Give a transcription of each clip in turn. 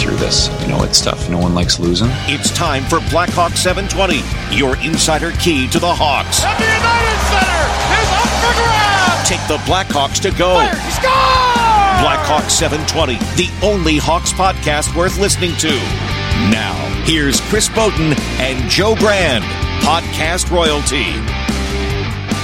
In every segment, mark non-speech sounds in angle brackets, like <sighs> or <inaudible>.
through this. You know, it's tough. No one likes losing. It's time for Blackhawk 720, your insider key to the Hawks. And the United Center is up for grabs. Take the Blackhawks to go. Fire, score! Blackhawk 720, the only Hawks podcast worth listening to. Now, here's Chris Boden and Joe Brand, podcast royalty.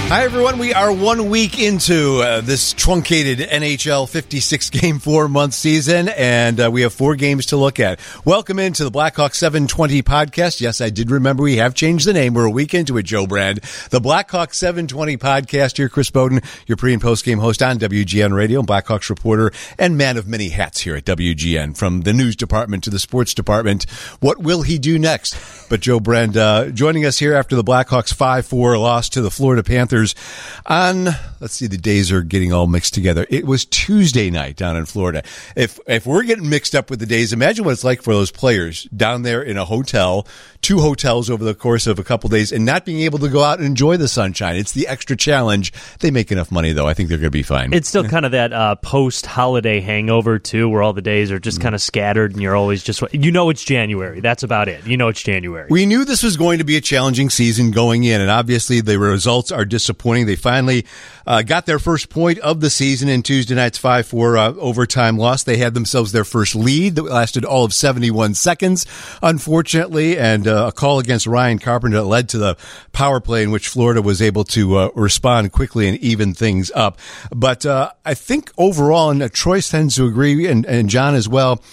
Hi, everyone. We are one week into uh, this truncated NHL 56 game, four month season, and uh, we have four games to look at. Welcome into the Blackhawk 720 podcast. Yes, I did remember we have changed the name. We're a week into it, Joe Brand. The Blackhawk 720 podcast here. Chris Boden, your pre and post game host on WGN Radio, and Blackhawks reporter, and man of many hats here at WGN, from the news department to the sports department. What will he do next? But Joe Brand uh, joining us here after the Blackhawks 5 4 loss to the Florida Panthers on let's see the days are getting all mixed together. It was tuesday night down in florida. If if we're getting mixed up with the days imagine what it's like for those players down there in a hotel two hotels over the course of a couple days and not being able to go out and enjoy the sunshine. It's the extra challenge. They make enough money though. I think they're going to be fine. It's still kind of that uh, post holiday hangover too where all the days are just kind of scattered and you're always just you know it's january. That's about it. You know it's january. We knew this was going to be a challenging season going in and obviously the results are disappointing disappointing. They finally uh, got their first point of the season in Tuesday night's 5 4 uh, overtime loss. They had themselves their first lead that lasted all of 71 seconds, unfortunately, and uh, a call against Ryan Carpenter led to the power play in which Florida was able to uh, respond quickly and even things up. But uh, I think overall, and Troy tends to agree, and, and John as well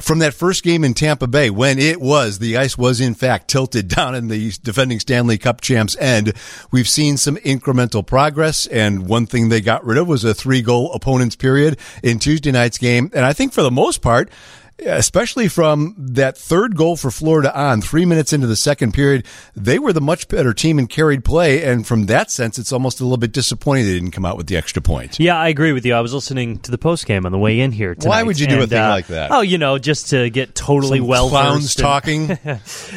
from that first game in Tampa Bay, when it was, the ice was in fact tilted <laughs> down in the defending Stanley Cup champs end, we've seen some incremental progress. And one thing they got rid of was a three goal opponents period in Tuesday night's game. And I think for the most part, especially from that third goal for Florida on three minutes into the second period, they were the much better team and carried play. And from that sense, it's almost a little bit disappointing they didn't come out with the extra point. Yeah, I agree with you. I was listening to the post game on the way in here. Tonight, Why would you do and, a thing uh, like that? Oh, you know, just to get totally well clowns <laughs> talking.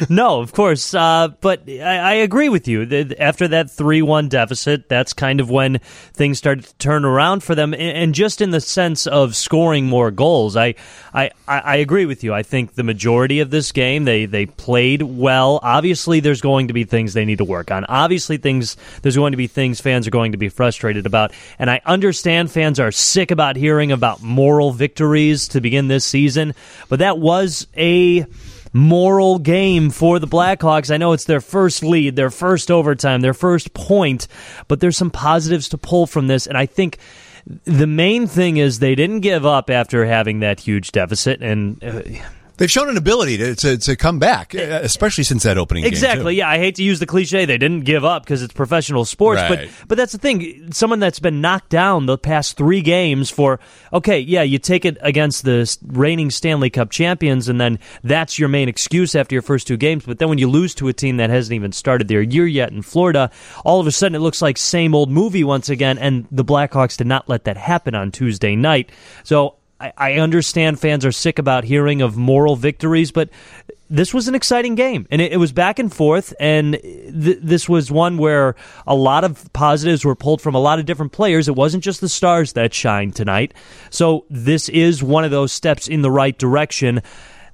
no, of course. Uh, but I, I, agree with you. After that 3 1 deficit, that's kind of when things started to turn around for them. And just in the sense of scoring more goals, I, I, I agree with you. I think the majority of this game they they played well. Obviously, there's going to be things they need to work on. Obviously, things there's going to be things fans are going to be frustrated about. And I understand fans are sick about hearing about moral victories to begin this season, but that was a moral game for the Blackhawks. I know it's their first lead, their first overtime, their first point, but there's some positives to pull from this, and I think the main thing is they didn't give up after having that huge deficit and uh, They've shown an ability to, to, to come back, uh, especially since that opening game. exactly, yeah, I hate to use the cliche. They didn't give up because it's professional sports, right. but but that's the thing. Someone that's been knocked down the past three games for okay, yeah, you take it against the reigning Stanley Cup champions, and then that's your main excuse after your first two games. But then when you lose to a team that hasn't even started their year yet in Florida, all of a sudden it looks like same old movie once again. And the Blackhawks did not let that happen on Tuesday night. So I, understand fans are sick about hearing of moral victories, but this was an exciting game, and it, it was back and forth. And th- this was one where a lot of positives were pulled from a lot of different players. It wasn't just the stars that shined tonight. So this is one of those steps in the right direction.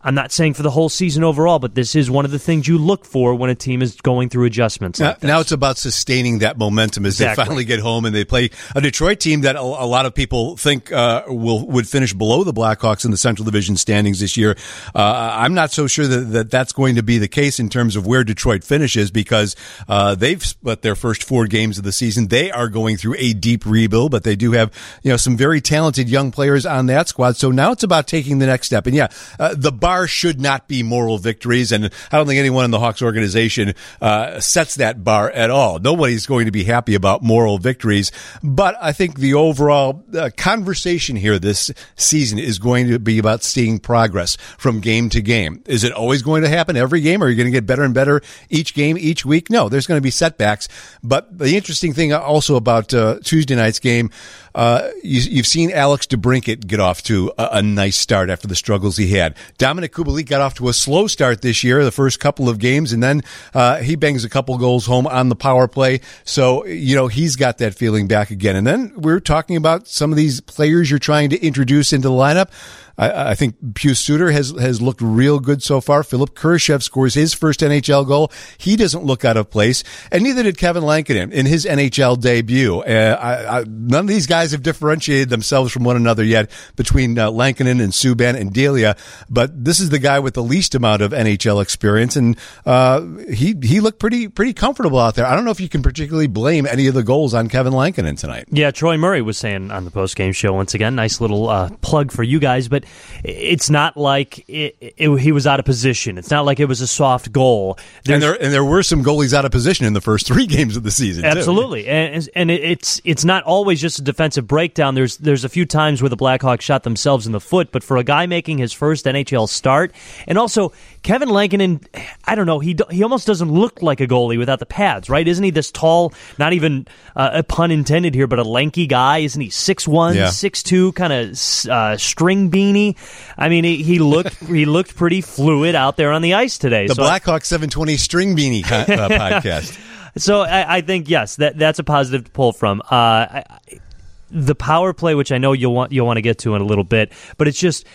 I'm not saying for the whole season overall, but this is one of the things you look for when a team is going through adjustments. Like now, now, it's about sustaining that momentum as exactly. they finally get home and they play a Detroit team that a, a lot of people think uh, will would finish below the Blackhawks in the Central Division standings this year. Uh, I'm not so sure that, that that's going to be the case in terms of where Detroit finishes because uh, they've split their first four games of the season. They are going through a deep rebuild, but they do have you know some very talented young players on that squad. So now it's about taking the next step. And yeah, uh, the bar should not be moral victories. And I don't think anyone in the Hawks organization uh, sets that bar at all. Nobody's going to be happy about moral victories. But I think the overall uh, conversation here this season is going to be about seeing progress from game to game. Is it always going to happen every game? Are you going to get better and better each game, each week? No, there's going to be setbacks. But the interesting thing also about uh, Tuesday night's game, uh, you, have seen Alex DeBrincat get off to a, a, nice start after the struggles he had. Dominik Kubalik got off to a slow start this year, the first couple of games, and then uh, he bangs a couple goals home on the power play. So, you know, he's got that feeling back again. And then we're talking about some of these players you're trying to introduce into the lineup. I, I think Pius Suter has has looked real good so far. Philipp Kurashev scores his first NHL goal. He doesn't look out of place, and neither did Kevin Lankinen in his NHL debut. Uh, I, I, none of these guys have differentiated themselves from one another yet between uh, Lankinen and Subban and Delia, but this is the guy with the least amount of NHL experience, and uh, he he looked pretty pretty comfortable out there. I don't know if you can particularly blame any of the goals on Kevin Lankinen tonight. Yeah, Troy Murray was saying on the post game show once again. Nice little uh, plug for you guys, but it's not like it, it, he was out of position. It's not like it was a soft goal. and there and there were some goalies out of position in the first <laughs> three games of the season. Absolutely, too. and and it's it's not always just a defensive breakdown. There's there's a few times where the Blackhawks shot themselves in the foot, but for a guy making his first NHL start, and also Kevin Lankinen, I don't know, he he almost doesn't look like a goalie without the pads, right? Isn't he this tall? Not even uh, a pun intended here, but a lanky guy. Isn't he six one, six two, kind of uh, string beanie? I mean, he, he looked <laughs> he looked pretty fluid out there on the ice today. The so Blackhawk 720 string beanie uh, <laughs> podcast. So I, I, think yes, that that's a positive to pull from. Uh, I, the power play, which I know you'll want you'll want to get to in a little bit, but it's just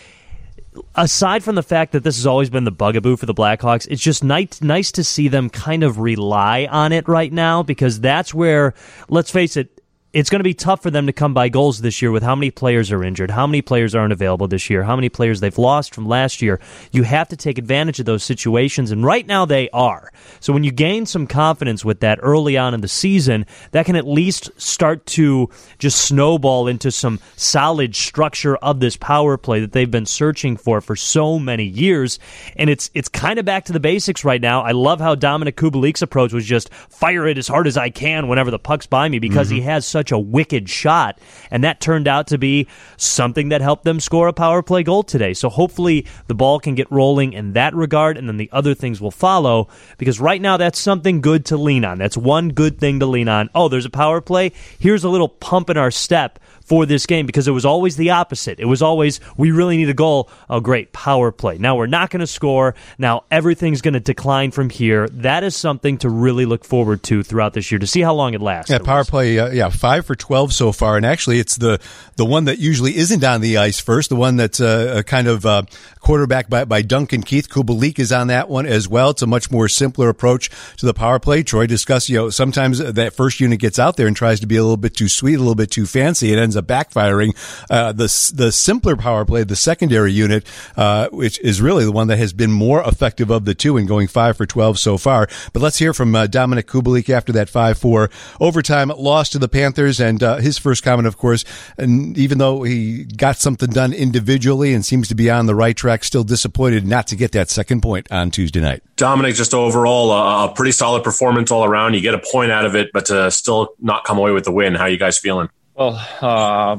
aside from the fact that this has always been the bugaboo for the Blackhawks, it's just nice, nice to see them kind of rely on it right now because that's where, let's face it, it's going to be tough for them to come by goals this year with how many players are injured, how many players aren't available this year, how many players they've lost from last year. You have to take advantage of those situations, and right now they are. So when you gain some confidence with that early on in the season, that can at least start to just snowball into some solid structure of this power play that they've been searching for for so many years. And it's it's kind of back to the basics right now. I love how Dominik Kubalik's approach was just fire it as hard as I can whenever the puck's by me because mm-hmm. he has such such a wicked shot. And that turned out to be something that helped them score a power play goal today. So hopefully the ball can get rolling in that regard, and then the other things will follow. Because right now, that's something good to lean on. That's one good thing to lean on. Oh, there's a power play. Here's a little pump in our step for this game because it was always the opposite. It was always, we really need a goal. Oh, great, power play. Now we're not going to score. Now everything's going to decline from here. That is something to really look forward to throughout this year to see how long it lasts. Yeah, power play, uh, yeah, five for 12 so far. And actually, it's the, the one that usually isn't on the ice first, the one that's uh, a kind of uh, quarterback by, by Duncan Keith. Kubalik is on that one as well. It's a much more simpler approach to the power play. Troy discussed, you know, sometimes that first unit gets out there and tries to be a little bit too sweet, a little bit too fancy. It ends up backfiring. Uh, the the simpler power play, the secondary unit, uh, which is really the one that has been more effective of the two in going five for twelve so far. But let's hear from uh, Dominik Kubalik after that five four overtime loss to the Panthers, and uh, his first comment, of course, and even though he got something done individually and seems to be on the right track, still disappointed not to get that second point on Tuesday night. Dominik, just overall a, a pretty solid performance all around. You get a point out of it, but to still not come away with the win. How you guys feeling? Well, uh,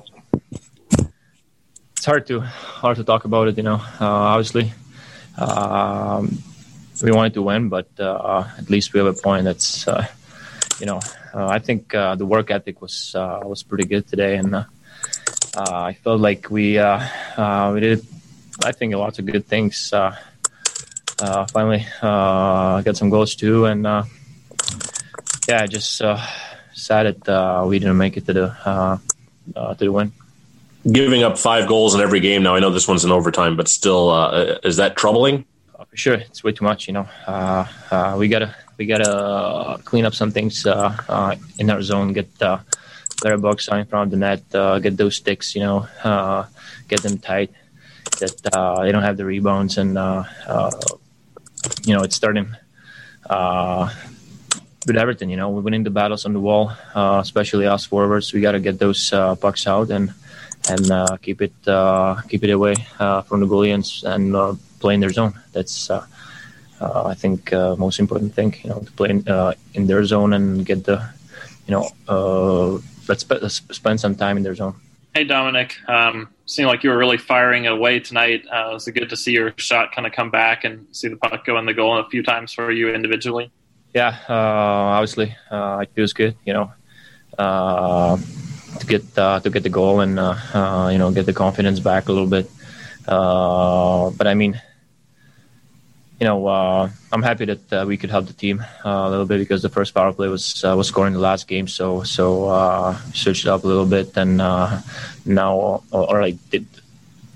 it's hard to hard to talk about it. You know, uh, obviously, um, we wanted to win, but uh, at least we have a point. That's uh, you know, uh, I think uh, the work ethic was was pretty good today, and Uh, I felt like we uh, uh, we did. I think lots of good things. finally, got some goals too, and yeah, just sad that uh, we didn't make it to the uh, uh, to the win. Giving up five goals in every game. Now I know this one's in overtime, but still, uh, is that troubling? Uh, for sure, it's way too much. You know, uh, we gotta we gotta clean up some things in our zone. Get better box in front of the net. get those sticks. You know, get them tight. That they don't have the rebounds, and you know, it's starting with everything. You know, we're winning the battles on the wall, uh, especially us forwards. We got to get those uh, pucks out and and uh, keep it uh, keep it away uh, from the goalies and uh, play in their zone. That's I think most important thing. You know, to play in, in, their zone and get the you know let's, sp- let's, spend some time in their zone. Hey Dominik. um, seemed like you were really firing away tonight. it was good to see your shot kind of come back and see the puck go in the goal a few times for you individually yeah, uh, obviously uh, it feels good, you know, uh, to get to get the goal and you know get the confidence back a little bit. but I mean, you know, uh, I'm happy that uh, we could help the team uh, a little bit because the first power play was uh, was scoring the last game, so so uh, switched it up a little bit, and uh, now or, or like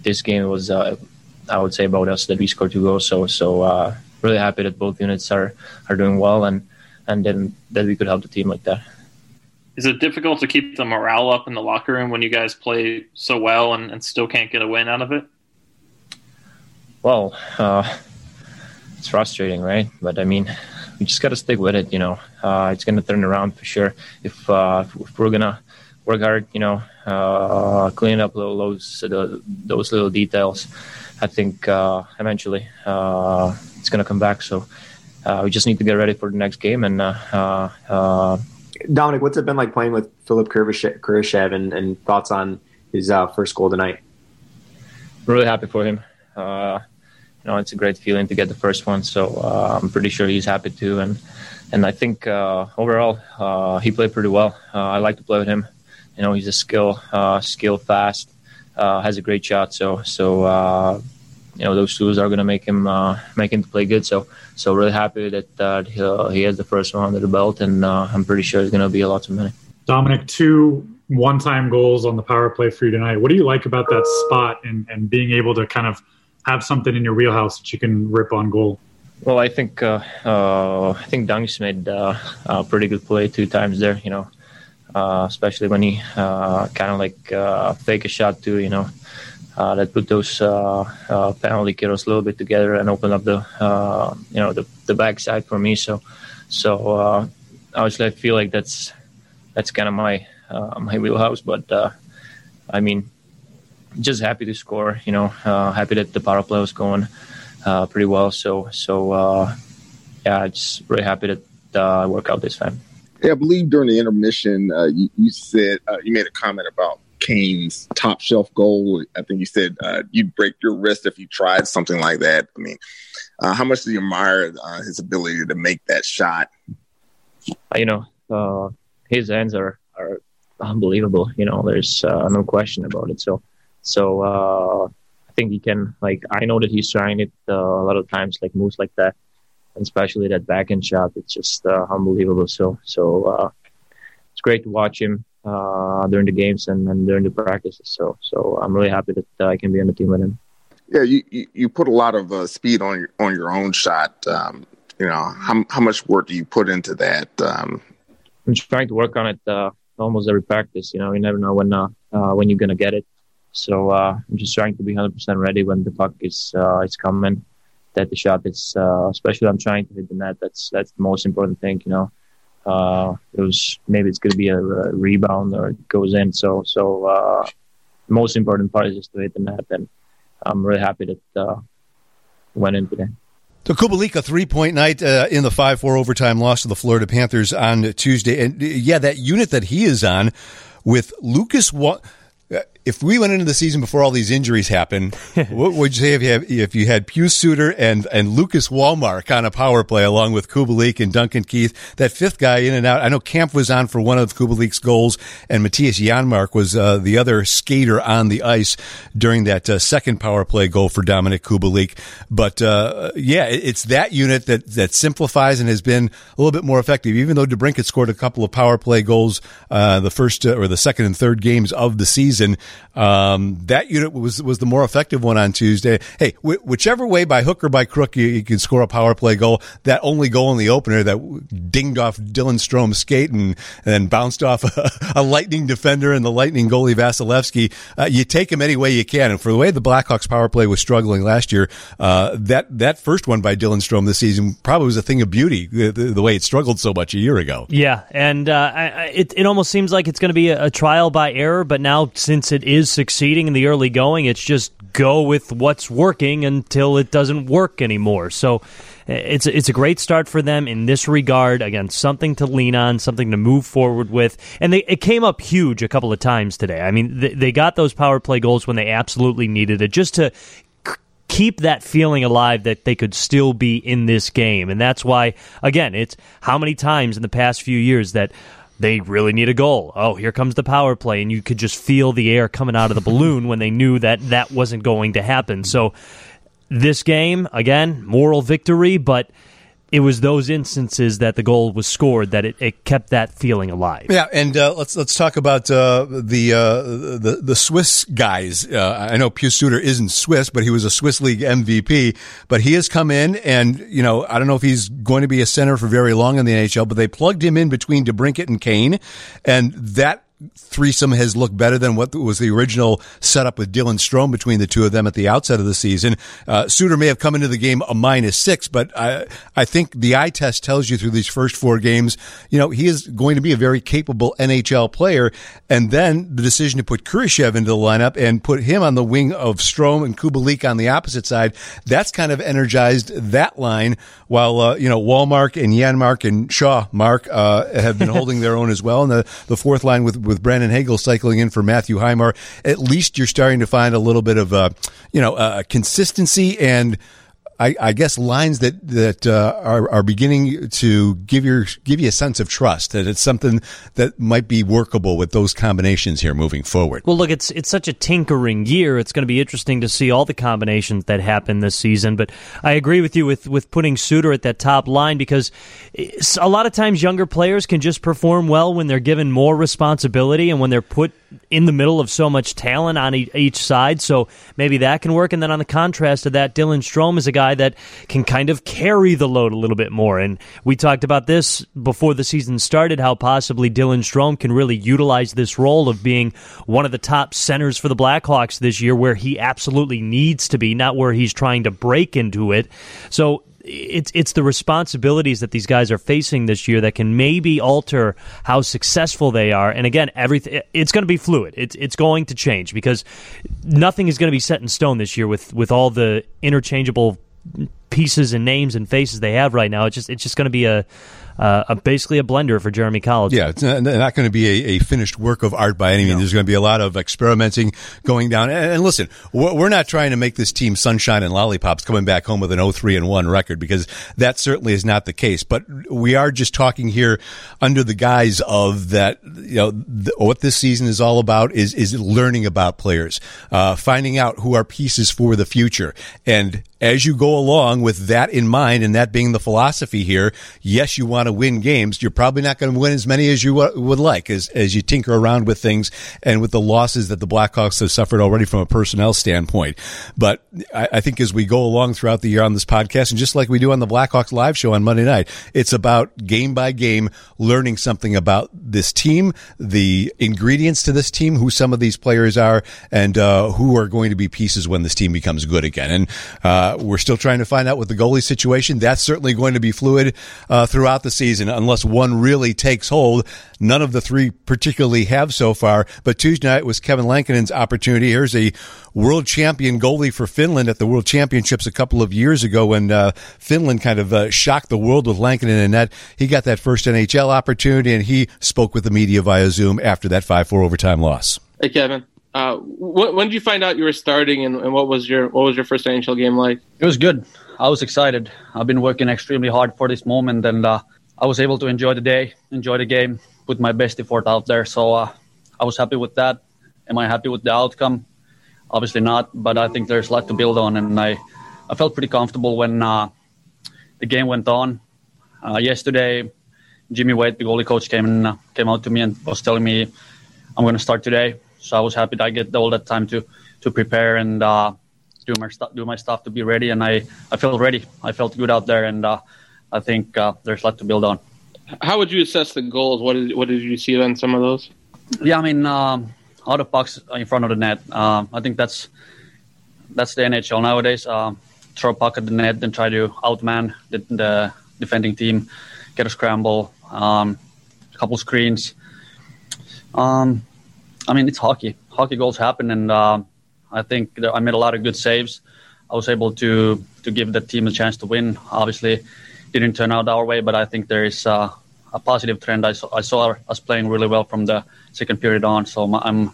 this game was, I would say about us that we scored two goals, so so really happy that both units are are doing well, and and then that we could help the team like that. Is it difficult to keep the morale up in the locker room when you guys play so well and, and still can't get a win out of it? Well it's frustrating, right? But I mean, we just got to stick with it. You know, uh, it's going to turn around for sure if, uh, if we're gonna work hard. You know, uh, clean up those those little details. I think uh, eventually uh, it's going to come back. So uh, we just need to get ready for the next game. And Dominik, what's it been like playing with Philipp Kurashev and, and thoughts on his first goal tonight? I'm Really happy for him you know, it's a great feeling to get the first one. So uh, I'm pretty sure he's happy too. And and I think uh, overall uh, he played pretty well. Uh, I like to play with him. You know, he's a skill, uh, skill fast, has a great shot. So so you know those tools are going to make him make him play good. So so really happy that he, has the first one under the belt, and I'm pretty sure he's going to be a lot of money. Dominik, two one-time goals on the power play for you tonight. What do you like about that spot and, and being able to kind of have something in your wheelhouse that you can rip on goal? Well, I think uh, uh, I think Dunks made uh, a pretty good play two times there. You know, uh, especially when he uh, kind of like uh, fake a shot too. You know, that put those penalty kills a little bit together and open up the you know the the backside for me. So, so obviously I feel like that's that's kind of my my wheelhouse. But I mean, just happy to score. You know, uh, happy that the power play was going uh, pretty well. So, so uh, yeah, just really happy that uh, I work out this time. Yeah, I believe during the intermission, uh, you, you, said uh, you made a comment about Kane's top shelf goal. I think you said you'd break your wrist if you tried something like that. I mean, how much do you admire his ability to make that shot? You know, his hands are are unbelievable. You know, there's no question about it. So so uh, I think he can like I know that he's trying it uh, a lot of times, like moves like that, and especially that backhand shot. It's just uh, unbelievable. So so uh, it's great to watch him uh, during the games and, and during the practices. So so I'm really happy that uh, I can be on the team with him. Yeah, you you, you put a lot of speed on your on your own shot. Um, you know how how much work do you put into that? Um, I'm trying to work on it almost every practice. You know, you never know when when you're gonna get it. So uh, I'm just trying to be 100% ready when the puck is uh, is coming. That the shot is, uh, especially I'm trying to hit the net. That's that's the most important thing, you know. Uh, it was maybe it's going to be a, a, rebound or it goes in. So so uh, the most important part is just to hit the net, and I'm really happy that uh, went in today. So Kubalik, a three-point night uh, in the five-four overtime loss to the Florida Panthers on Tuesday, and yeah, that unit that he is on with Lucas. Wa- if we went into the season before all these injuries happened, <laughs> what would you say if you, have, if you had Pius Suter and, and Lucas Wallmark on a power play along with Kubalik and Duncan Keith, that fifth guy in and out? I know Kampf was on for one of Kubalik's goals and Mattias Janmark was uh, the other skater on the ice during that uh, second power play goal for Dominik Kubalik. But uh, yeah, it's that unit that, that simplifies and has been a little bit more effective. Even though DeBrincat scored a couple of power play goals uh, the first uh, or the second and third games of the season, um, that unit was was the more effective one on Tuesday. Hey, wh- whichever way, by hook or by crook, you, you, can score a power play goal. That only goal in the opener that dinged off Dylan Strome's skate and, and then bounced off <laughs> a, a, Lightning defender and the Lightning goalie Vasilevskiy. Uh, you take him any way you can. And for the way the Blackhawks power play was struggling last year, uh, that that first one by Dylan Strome this season probably was a thing of beauty. The, the, the way it struggled so much a year ago. Yeah, and uh, I, it it almost seems like it's going to be a, a trial by error. But now since it is succeeding in the early going. It's just go with what's working until it doesn't work anymore. So eh, it's it's a great start for them in this regard. Again, something to lean on, something to move forward with, and they it came up huge a couple of times today. I mean, they, they got those power play goals when they absolutely needed it, just to keep that feeling alive that they could still be in this game. And that's why, again, it's how many times in the past few years that they really need a goal. Oh, here comes the power play, and you could just feel the air coming out of the balloon when they knew that that wasn't going to happen. So this game, again, moral victory, but it was those instances that the goal was scored that it, it kept that feeling alive. Yeah, and uh, let's let's talk about uh, the uh, the the Swiss guys. Uh, I know Pius Suter isn't Swiss, but he was a Swiss League MVP. But he has come in, and you know I don't know if he's going to be a center for very long in the NHL, but they plugged him in between DeBrincat and Kane, and that threesome has looked better than what was the original setup with Dylan Strome between the two of them at the outset of the season. Uh, Suter may have come into the game a minus six, but I, I think the eye test tells you through these first four games, you know, he is going to be a very capable NHL player. And then the decision to put Kurashev into the lineup and put him on the wing of Strome and Kubalik on the opposite side, that's kind of energized that line while, uh, you know, Wallmark and Janmark and Shaw Mark, uh, have been <laughs> holding their own as well. And the, the fourth line with, with Brandon Hagel cycling in for Matthew Highmore, at least you're starting to find a little bit of, uh, you know, uh, consistency and I, I, guess lines that that uh, are are beginning to give your give you a sense of trust that it's something that might be workable with those combinations here moving forward. Well, look, it's it's such a tinkering year. It's going to be interesting to see all the combinations that happen this season. But I agree with you with with putting Suter at that top line because a lot of times younger players can just perform well when they're given more responsibility and when they're put in the middle of so much talent on each side. So maybe that can work. And then on the contrast of that, Dylan Strome is a guy that can kind of carry the load a little bit more. And we talked about this before the season started, how possibly Dylan Strome can really utilize this role of being one of the top centers for the Blackhawks this year, where he absolutely needs to be, not where he's trying to break into it. So it's it's the responsibilities that these guys are facing this year that can maybe alter how successful they are. And again, everything it's going to be fluid. It's it's going to change because nothing is going to be set in stone this year with with all the interchangeable pieces and names and faces they have right now. It's just it's just going to be a uh, a, basically a blender for Jeremy Colliton. Yeah, it's not, not going to be a, a, finished work of art by any means. No. There's going to be a lot of experimenting going down. And, and, listen, we're not trying to make this team sunshine and lollipops coming back home with an 03 and 1 record because that certainly is not the case. But we are just talking here under the guise of that, you know, the, what this season is all about is, is learning about players, uh, finding out who are pieces for the future. And as you go along with that in mind and that being the philosophy here, yes, you want to win games. You're probably not going to win as many as you would like as, as you tinker around with things and with the losses that the Blackhawks have suffered already from a personnel standpoint. But I, I think as we go along throughout the year on this podcast and just like we do on the Blackhawks live show on Monday night, it's about game by game learning something about this team, the ingredients to this team, who some of these players are, and uh, who are going to be pieces when this team becomes good again. And uh, we're still trying to find out with the goalie situation. That's certainly going to be fluid uh, throughout the season unless one really takes hold. None of the three particularly have so far. But Tuesday night was Kevin Lankinen's opportunity. Here's a world champion goalie for Finland at the World Championships a couple of years ago when uh, Finland kind of uh, shocked the world with Lankinen and net. He got that first NHL opportunity and he spoke with the media via Zoom after that 5-4 overtime loss. Hey, Kevin. Uh, wh- when did you find out you were starting, and, and, what was your what was your first NHL game like? It was good. I was excited. I've been working extremely hard for this moment, and uh, I was able to enjoy the day, enjoy the game, put my best effort out there. So uh, I was happy with that. Am I happy with the outcome? Obviously not, but I think there's a lot to build on, and I I felt pretty comfortable when uh, the game went on. Uh, yesterday, Jimmy Waite, the goalie coach, came and uh, came out to me and was telling me I'm going to start today so I was happy that I get all that time to to prepare and uh, do my stuff, do my stuff to be ready. And I I felt ready. I felt good out there, and uh, I think uh, there's a lot to build on. How would you assess the goals? What did what did you see on some of those? Yeah, I mean, um, out of box in front of the net. Um, I think that's that's the NHL nowadays. Um, throw a puck at the net and try to outman the, the defending team, get a scramble, um, a couple screens. Um, I mean, it's hockey. Hockey goals happen, and uh, I think I made a lot of good saves. I was able to to give the team a chance to win. Obviously, didn't turn out our way, but I think there is uh, a positive trend. I saw, I saw us playing really well from the second period on, so I'm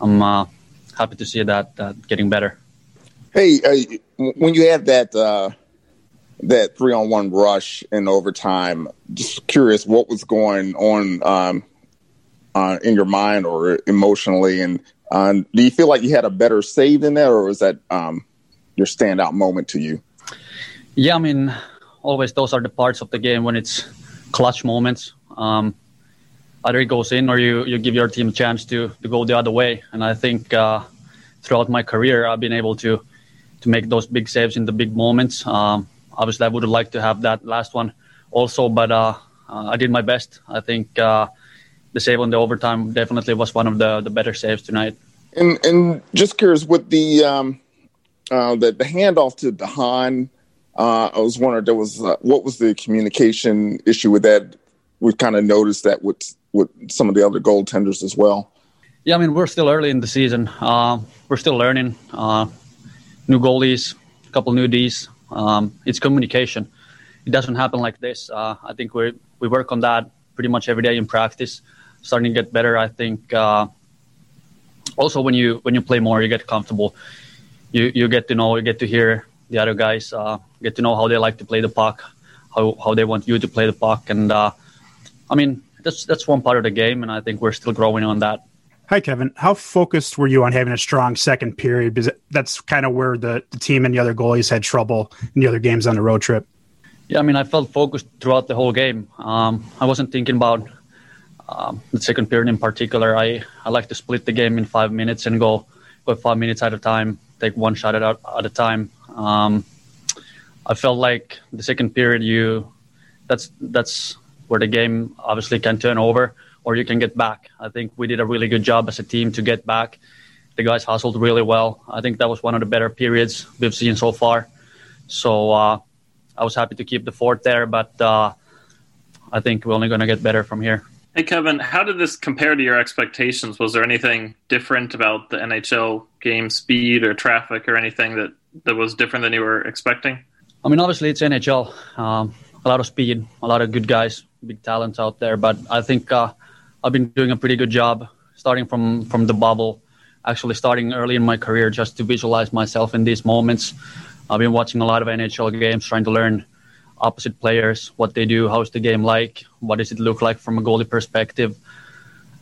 I'm uh, happy to see that getting better. Hey, uh, when you had that uh, that three on one rush in overtime, just curious what was going on um, uh, in your mind or emotionally? And uh, do you feel like you had a better save than that, or was that um, your standout moment to you? Yeah, I mean, always those are the parts of the game when it's clutch moments. Um, either it goes in or you, you give your team a chance to, to go the other way. And I think uh, throughout my career, I've been able to to make those big saves in the big moments. Um, obviously, I would have liked to have that last one also, but uh, uh, I did my best. I think uh, the save on the overtime definitely was one of the, the better saves tonight. And and just curious with the um, uh, the, the handoff to DeHaan, uh, I was wondering there was uh, what was the communication issue with that? We've kind of noticed that with with some of the other goaltenders as well. Yeah, I mean we're still early in the season. Uh, we're still learning. Uh, new goalies, a couple new Ds. Um, it's communication. It doesn't happen like this. Uh, I think we we work on that pretty much every day in practice, starting to get better. I think uh, also when you when you play more, you get comfortable. You you get to know, you get to hear the other guys, uh, get to know how they like to play the puck, how how they want you to play the puck, and uh, I mean that's that's one part of the game, and I think we're still growing on that. Hi, Kevin. How focused were you on having a strong second period? Because that's kind of where the, the team and the other goalies had trouble in the other games on the road trip. Yeah, I mean, I felt focused throughout the whole game. Um, I wasn't thinking about um, the second period in particular. I, I like to split the game in five minutes and go go five minutes at a time, take one shot at at a time. Um, I felt like the second period, you that's that's where the game obviously can turn over or you can get back. I think we did a really good job as a team to get back. The guys hustled really well. I think that was one of the better periods we've seen so far. So uh, I was happy to keep the fort there, but uh, I think we're only going to get better from here. Hey, Kevin, how did this compare to your expectations? Was there anything different about the NHL game speed or traffic or anything that, that was different than you were expecting? I mean, obviously, it's NHL. Um, a lot of speed, a lot of good guys, big talents out there. But I think uh, I've been doing a pretty good job starting from from the bubble. Actually, starting early in my career, just to visualize myself in these moments. I've been watching a lot of NHL games, trying to learn opposite players, what they do, how's the game like, what does it look like from a goalie perspective.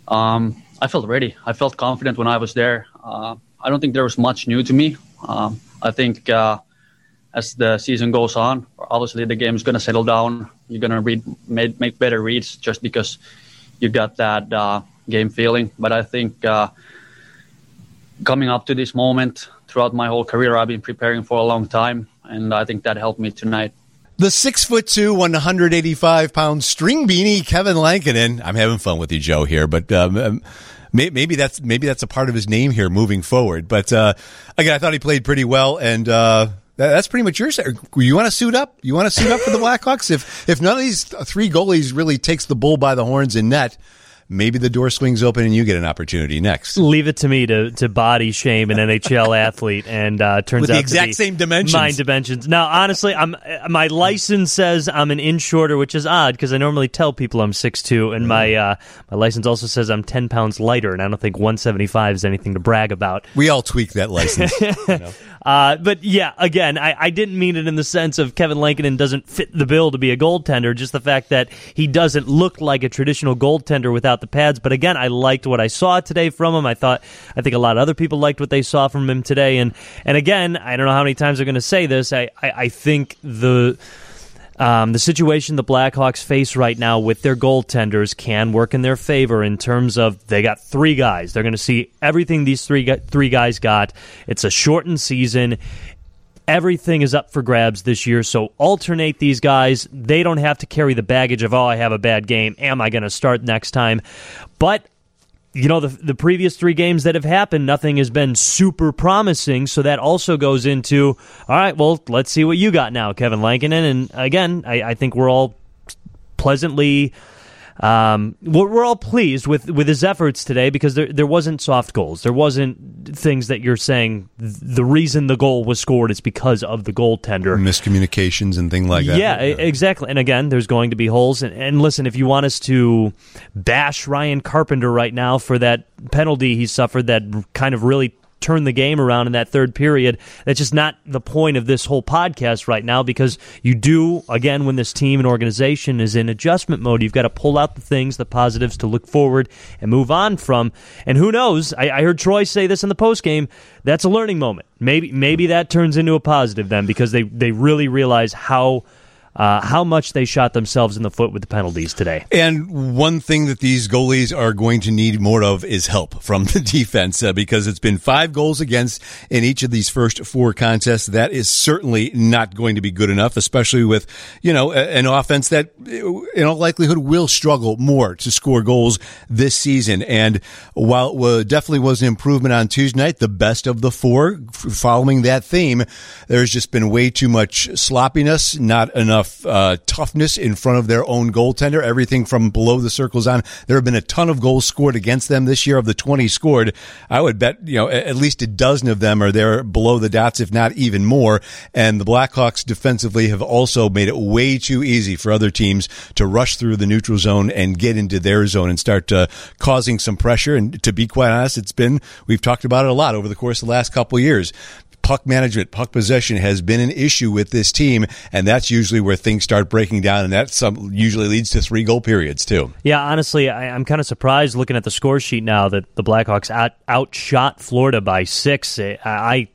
Um, I felt ready. I felt confident when I was there. Uh, I don't think there was much new to me. Um, I think uh, as the season goes on, obviously the game is going to settle down. You're going to read, make, make better reads just because you got that uh, game feeling. But I think uh, coming up to this moment throughout my whole career, I've been preparing for a long time, and I think that helped me tonight. The six foot two, 185 pound string beanie, Kevin Lankinen. I'm having fun with you, Joe, here, but um, um maybe that's maybe that's a part of his name here moving forward. But uh, again, I thought he played pretty well, and uh, that's pretty much yours. You want to suit up? You want to suit up for the Blackhawks? If if none of these three goalies really takes the bull by the horns in net, maybe the door swings open and you get an opportunity next. Leave it to me to, to body shame an NHL <laughs> athlete, and uh, turns With the out exact same dimensions. My dimensions. Now, honestly, I'm my license says I'm an inch shorter, which is odd because I normally tell people I'm six two, and my uh, my license also says I'm ten pounds lighter, and I don't think 175 is anything to brag about. We all tweak that license. you know? <laughs> Uh, but yeah, again, I, I didn't mean it in the sense of Kevin Lankinen doesn't fit the bill to be a goaltender, just the fact that he doesn't look like a traditional goaltender without the pads. But again, I liked what I saw today from him. I thought, I think a lot of other people liked what they saw from him today. And, and again, I don't know how many times I'm going to say this. I, I, I think the, um, the situation the Blackhawks face right now with their goaltenders can work in their favor in terms of they got three guys. They're going to see everything these three three guys got. It's a shortened season. Everything is up for grabs this year, so alternate these guys. They don't have to carry the baggage of, oh, I have a bad game. Am I going to start next time? But you know the the previous three games that have happened, nothing has been super promising. So that also goes into all right. Well, let's see what you got now, Kevin Lankinen. And again, I, I think we're all pleasantly. Um, we're, we're all pleased with, with his efforts today because there there wasn't soft goals. There wasn't things that you're saying the reason the goal was scored is because of the goaltender. Miscommunications and things like that. Yeah, e- exactly. And again, there's going to be holes. And, and listen, if you want us to bash Ryan Carpenter right now for that penalty he suffered that kind of really turn the game around in that third period. That's just not the point of this whole podcast right now because you do, again, when this team and organization is in adjustment mode, you've got to pull out the things, the positives to look forward and move on from. And who knows? I, I heard Troy say this in the post game. That's a learning moment. Maybe maybe that turns into a positive then because they, they really realize how uh, how much they shot themselves in the foot with the penalties today. And one thing that these goalies are going to need more of is help from <laughs> the defense uh, because it's been five goals against in each of these first four contests. That is certainly not going to be good enough, especially with, you know, an offense that in all likelihood will struggle more to score goals this season. And while it definitely was an improvement on Tuesday night, the best of the four following that theme, there's just been way too much sloppiness, not enough uh, toughness in front of their own goaltender. Everything from below the circles on. There have been a ton of goals scored against them this year. Of the 20 scored, I would bet, you know, at least a dozen of them are there below the dots, if not even more. And the Blackhawks defensively have also made it way too easy for other teams to rush through the neutral zone and get into their zone and start uh, causing some pressure. And to be quite honest, it's been, we've talked about it a lot over the course of the last couple years puck management, puck possession has been an issue with this team, and that's usually where things start breaking down, and that some usually leads to three goal periods too. Yeah, honestly, I, am kind of surprised looking at the score sheet now that the Blackhawks out, outshot Florida by six. I, I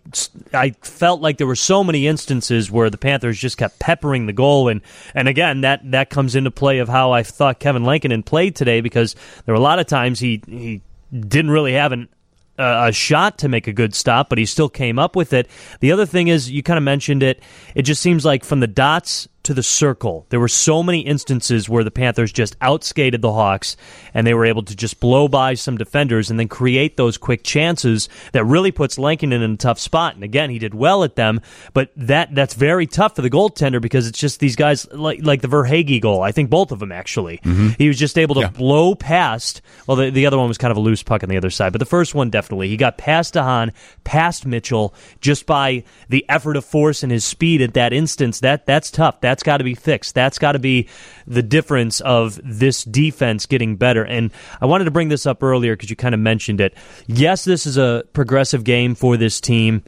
I felt like there were so many instances where the Panthers just kept peppering the goal, and and again that that comes into play of how I thought Kevin Lankinen played today because there were a lot of times he he didn't really have an a shot to make a good stop, but he still came up with it. The other thing is, you kind of mentioned it. It just seems like from the dots to the circle. There were so many instances where the Panthers just outskated the Hawks and they were able to just blow by some defenders and then create those quick chances that really puts Lankinen in a tough spot. And again, he did well at them, but that that's very tough for the goaltender because it's just these guys like like the Verhaeghe goal. I think both of them actually. Mm-hmm. He was just able to yeah. blow past. Well, the, the other one was kind of a loose puck on the other side, but the first one definitely he got past DeHaan, past Mitchell just by the effort of force and his speed at that instance. That that's tough. That's got to be fixed. That's got to be the difference of this defense getting better. And I wanted to bring this up earlier because you kind of mentioned it. Yes, this is a progressive game for this team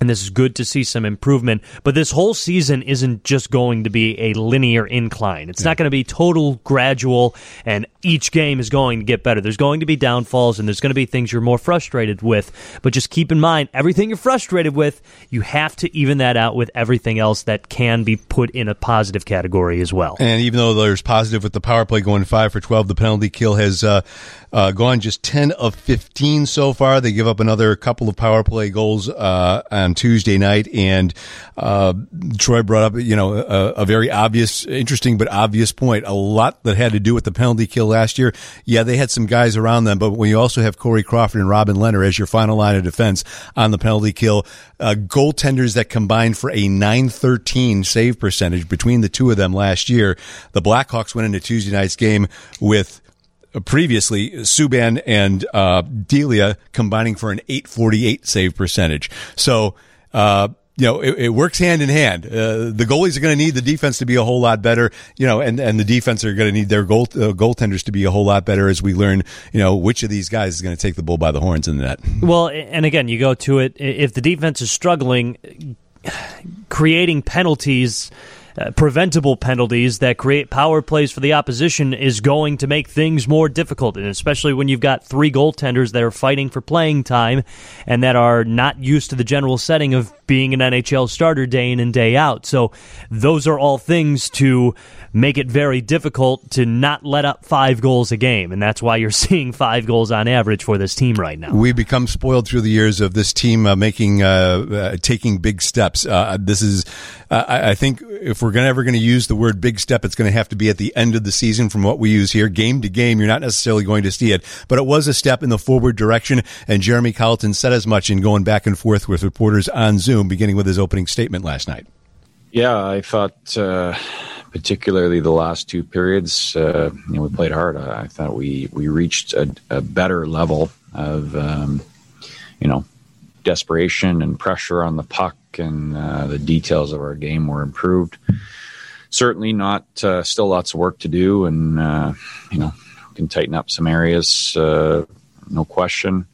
and this is good to see some improvement. But this whole season isn't just going to be a linear incline. It's yeah. not going to be total gradual, and each game is going to get better. There's going to be downfalls, and there's going to be things you're more frustrated with. But just keep in mind, everything you're frustrated with, you have to even that out with everything else that can be put in a positive category as well. And even though there's positive with the power play going five for 12, the penalty kill has uh, uh, gone just 10 of 15 so far. They give up another couple of power play goals uh, on Tuesday night. And uh, Troy brought up, you know, a, a, very obvious, interesting but obvious point. A lot that had to do with the penalty kill last year. Yeah, they had some guys around them, but when you also have Corey Crawford and Robin Lehner as your final line of defense on the penalty kill, uh, goaltenders that combined for a 913 save percentage between the two of them last year. The Blackhawks went into Tuesday night's game with previously Subban and uh, Delia combining for an 848 save percentage. So, uh, you know, it, it, works hand in hand. Uh, the goalies are going to need the defense to be a whole lot better, you know, and, and the defense are going to need their goal, uh, goaltenders to be a whole lot better as we learn, you know, which of these guys is going to take the bull by the horns in the net. Well, and again, you go to it, if the defense is struggling, <sighs> creating penalties – uh, preventable penalties that create power plays for the opposition is going to make things more difficult, and especially when you've got three goaltenders that are fighting for playing time and that are not used to the general setting of being an NHL starter day in and day out. So those are all things to make it very difficult to not let up five goals a game, and that's why you're <laughs> seeing five goals on average for this team right now. We become spoiled through the years of this team uh, making uh, uh, taking big steps. Uh, this is, uh, I, I, think, if we're gonna, ever going to use the word big step, it's going to have to be at the end of the season. From what we use here, game to game, you're not necessarily going to see it, but it was a step in the forward direction. And Jeremy Colliton said as much in going back and forth with reporters on Zoom, beginning with his opening statement last night. Yeah, I thought uh, particularly the last two periods, uh, you know, we played hard. I, I thought we we reached a, a better level of, um, you know, desperation and pressure on the puck, and uh, the details of our game were improved. Certainly not. Uh, still lots of work to do, and uh, you know, can tighten up some areas, uh, no question.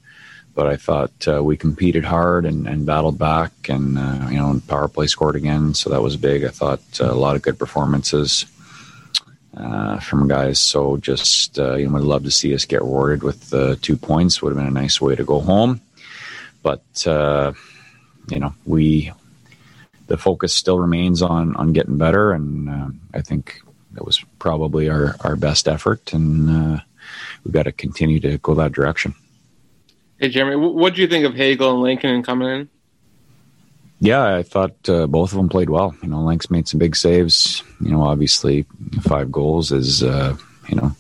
but I thought uh, we competed hard and, and battled back, and uh, you know, power play scored again, so that was big. I thought a lot of good performances uh, from guys. So just uh, you know, would love to see us get rewarded with uh, two points. Would have been a nice way to go home, but uh, you know, we the focus still remains on on getting better, and uh, I think that was probably our our best effort, and uh, we've got to continue to go that direction. Hey, Jeremy, what do you think of Hagel and Lankinen coming in? Yeah, I thought uh, both of them played well. You know, Link's made some big saves. You know, obviously, five goals is uh, you know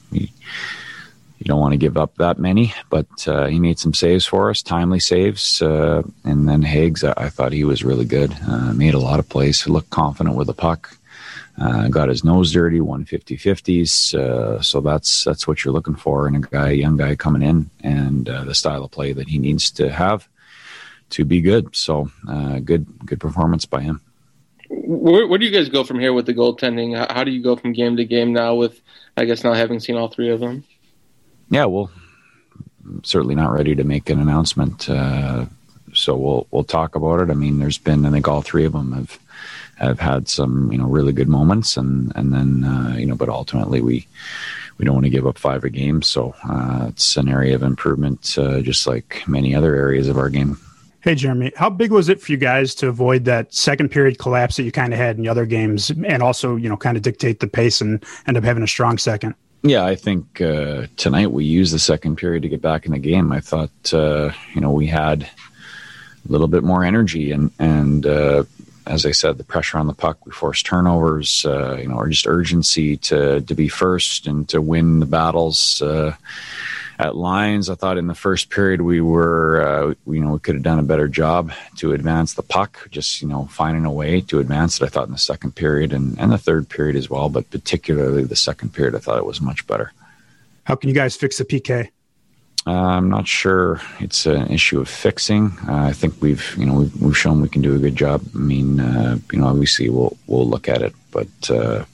you, don't want to give up that many, but uh, he made some saves for us, timely saves. Uh, and then Higgs, I, I, thought he was really good. Uh, made a lot of plays. Looked confident with the puck. Uh, got his nose dirty, won 50 50s. so that's that's what you're looking for in a guy, young guy coming in, and the style of play that he needs to have to be good. So uh, good good performance by him. Where, where, do you guys go from here with the goaltending? How do you go from game to game now with, I guess, not having seen all three of them? Yeah, well, certainly not ready to make an announcement. Uh, so we'll we'll talk about it. I mean, there's been I think all three of them have have had some you know really good moments, and and then uh, you know, but ultimately we we don't want to give up five a game. So uh, it's an area of improvement, uh, just like many other areas of our game. Hey, Jeremy, how big was it for you guys to avoid that second period collapse that you kind of had in the other games and also, you know, kind of dictate the pace and end up having a strong second? Yeah, I think uh, tonight we used the second period to get back in the game. I thought, uh, you know, we had a little bit more energy and, and, uh, as I said, the pressure on the puck, we forced turnovers, uh, you know, or just urgency to, to be first and to win the battles uh, at lines. I thought in the first period we were, uh, you know, we could have done a better job to advance the puck, just, you know, finding a way to advance it. I thought in the second period and, and the third period as well, but particularly the second period, I thought it was much better. How can you guys fix the PK? Uh, I'm not sure it's an issue of fixing. Uh, I think we've, you know, we've, we've, shown we can do a good job. I mean, uh, you know, obviously we'll we'll look at it, but uh,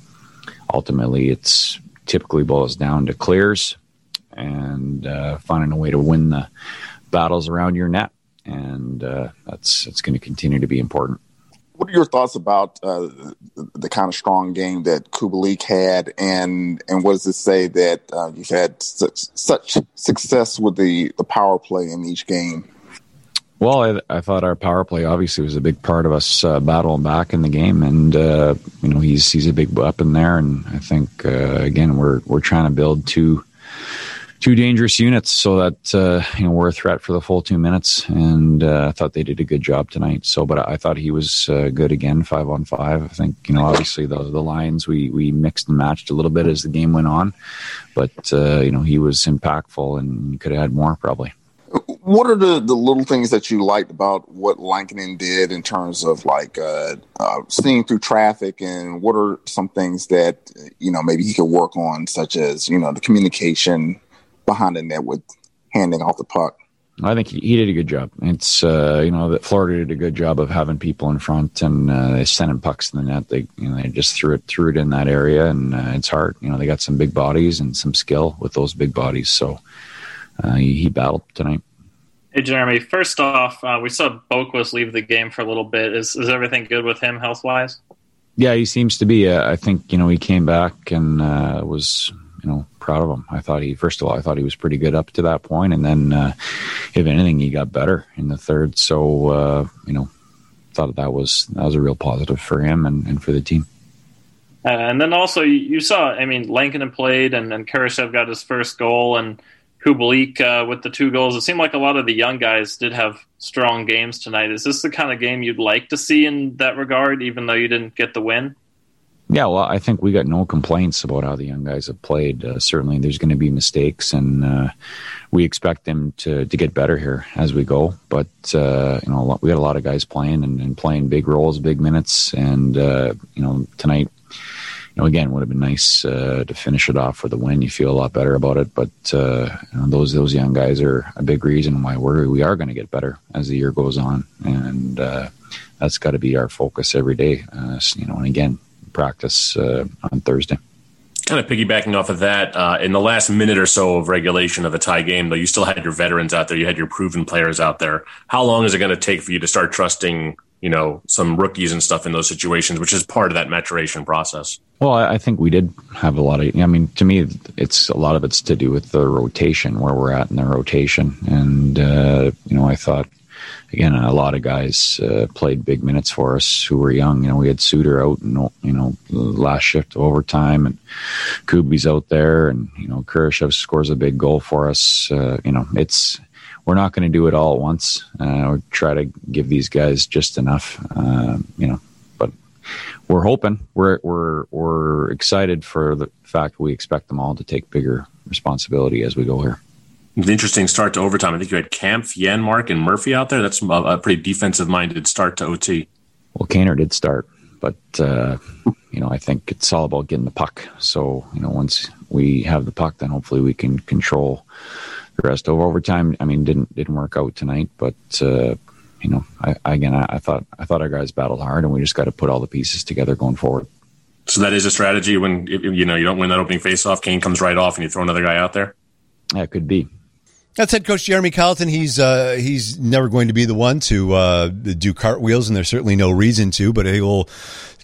ultimately, it's typically boils down to clears and uh, finding a way to win the battles around your net, and uh, that's it's going to continue to be important. What are your thoughts about uh, the kind of strong game that Kubalik had, and and what does it say that uh, you've had such, such success with the the power play in each game? Well, I, I, thought our power play obviously was a big part of us uh, battling back in the game, and uh, you know he's he's a big weapon there, and I think uh, again we're we're trying to build two two dangerous units so that uh, you know we're a threat for the full two minutes. And uh, I thought they did a good job tonight. So, but I thought he was uh, good again, five on five. I think you know obviously the the lines we we mixed and matched a little bit as the game went on, but uh, you know he was impactful and could have had more probably. What are the, the little things that you liked about what Lankinen did in terms of like uh, uh, seeing through traffic, and what are some things that you know maybe he could work on, such as you know the communication behind the net with handing off the puck. I think he, did a good job. It's uh, you know that Florida did a good job of having people in front and uh, they sending pucks in the net. They you know they just threw it threw it in that area and uh, it's hard. You know they got some big bodies and some skill with those big bodies. So uh, he, he, battled tonight. Hey Jeremy, first off, uh, we saw Boqvist leave the game for a little bit. Is is everything good with him health wise? Yeah, he seems to be. Uh, I think you know he came back and was you know, proud of him. I thought he, first of all, I thought he was pretty good up to that point, and then uh, if anything, he got better in the third. So uh, you know, thought that was that was a real positive for him and, and for the team. Uh, and then also you saw, I mean, Lankinen played, and, and Kurashev got his first goal, and Kubalik uh, with the two goals. It seemed like a lot of the young guys did have strong games tonight. Is this the kind of game you'd like to see in that regard, even though you didn't get the win? Yeah, well, I think we got no complaints about how the young guys have played. Uh, certainly, there's going to be mistakes, and uh, we expect them to, to get better here as we go. But uh, you know, we got a lot of guys playing and, and playing big roles, big minutes, and uh, you know, tonight, you know, again, would have been nice uh, to finish it off with a win. You feel a lot better about it. But uh, you know, those those young guys are a big reason why we're we are going to get better as the year goes on, and that's got to be our focus every day. you know, and again practice uh, on Thursday. Kind of piggybacking off of that, uh, in the last minute or so of regulation of a tie game, though, you still had your veterans out there, you had your proven players out there. How long is it going to take for you to start trusting, you know, some rookies and stuff in those situations, which is part of that maturation process? Well, I think we did have a lot of. I mean, to me, it's a lot of it's to do with the rotation, where we're at in the rotation, and uh, you know, I thought again, a lot of guys uh, played big minutes for us who were young. You know, we had Suter out, and you know, last shift of overtime, and Kubi's out there, and you know, Kurashev scores a big goal for us. Uh, you know, it's we're not going to do it all at once. Uh, we try to give these guys just enough. Uh, you know, but we're hoping we're we're we're excited for the fact we expect them all to take bigger responsibility as we go here interesting start to overtime. I think you had Kampf, Janmark, and Murphy out there. That's a, pretty defensive minded start to OT. Well, Kaner did start, but uh, you know I think it's all about getting the puck. So you know once we have the puck, then hopefully we can control the rest of overtime. I mean, didn't didn't work out tonight, but uh, you know, I, again, I, I thought I thought our guys battled hard, and we just got to put all the pieces together going forward. So that is a strategy when you know you don't win that opening faceoff, Kane comes right off, and you throw another guy out there. That could be. That's head coach Jeremy Colliton. He's uh, he's never going to be the one to uh, do cartwheels, and there's certainly no reason to. But he will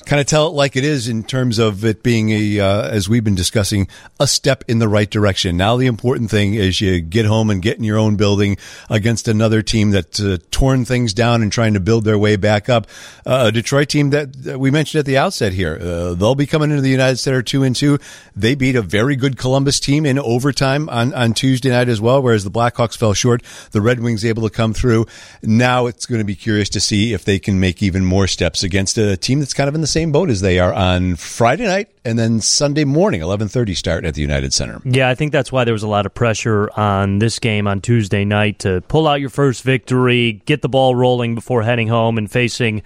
kind of tell it like it is in terms of it being a, uh, as we've been discussing, a step in the right direction. Now the important thing is you get home and get in your own building against another team that's uh, torn things down and trying to build their way back up. Uh, a Detroit team that, that, we mentioned at the outset here, uh, they'll be coming into the United Center two and two. They beat a very good Columbus team in overtime on, on Tuesday night as well, whereas the Blackhawks fell short. The Red Wings able to come through. Now it's going to be curious to see if they can make even more steps against a team that's kind of in the same boat as they are on Friday night and then Sunday morning, 11:30 start at the United Center. Yeah, I think that's why there was a lot of pressure on this game on Tuesday night to pull out your first victory, get the ball rolling before heading home and facing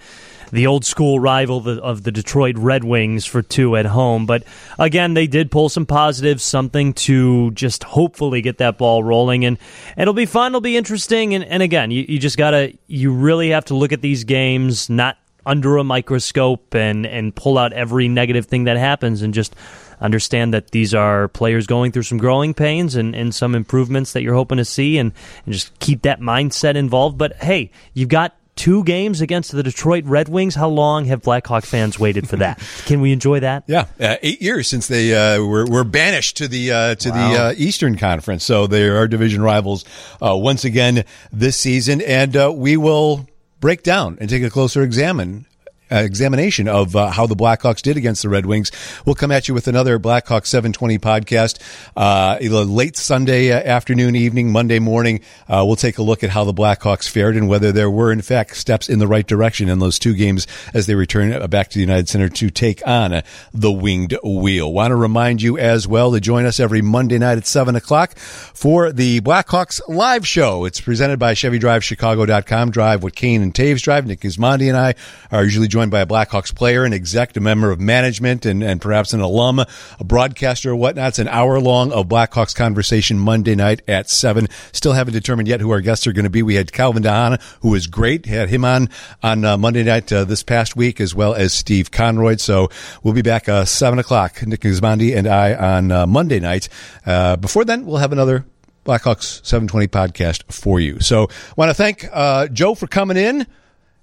the old school rival of the Detroit Red Wings for two at home. But again, they did pull some positives, something to just hopefully get that ball rolling. And it'll be fun, it'll be interesting. And, and again, you, you just got to, you really have to look at these games not under a microscope and and pull out every negative thing that happens and just understand that these are players going through some growing pains and, and some improvements that you're hoping to see and, and just keep that mindset involved. But hey, you've got two games against the Detroit Red Wings. How long have Blackhawk fans waited for that? <laughs> Can we enjoy that? Yeah, uh, eight years since they uh, were, were banished to the uh, to wow. the uh, Eastern Conference. So they are division rivals uh, once again this season, and uh, we will break down and take a closer examine examination of uh, how the Blackhawks did against the Red Wings. We'll come at you with another Blackhawks 720 podcast uh, late Sunday uh, afternoon, evening, Monday morning. Uh, we'll take a look at how the Blackhawks fared and whether there were, in fact, steps in the right direction in those two games as they return uh, back to the United Center to take on the Winged Wheel. Want to remind you as well to join us every Monday night at 7 o'clock for the Blackhawks live show. It's presented by ChevyDriveChicago.com. Drive what Kane and Toews drive. Nick Gismondi and I are usually joined joined by a Blackhawks player, an exec, a member of management, and, and perhaps an alum, a broadcaster or whatnot. It's an hour long of Blackhawks conversation Monday night at 7. Still haven't determined yet who our guests are going to be. We had Calvin de Haan, who was great. Had him on on uh, Monday night uh, this past week, as well as Steve Konroyd. So we'll be back uh, 7 o'clock, Nick Gismondi and I on uh, Monday night. Uh, before then, we'll have another Blackhawks 720 podcast for you. So I want to thank uh, Joe for coming in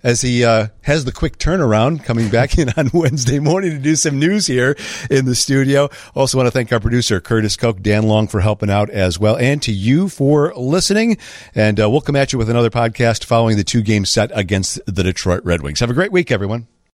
as he uh, has the quick turnaround coming back in on <laughs> Wednesday morning to do some news here in the studio. Also want to thank our producer, Curtis Koch, Dan Long for helping out as well, and to you for listening. And uh, we'll come at you with another podcast following the two game set against the Detroit Red Wings. Have a great week, everyone.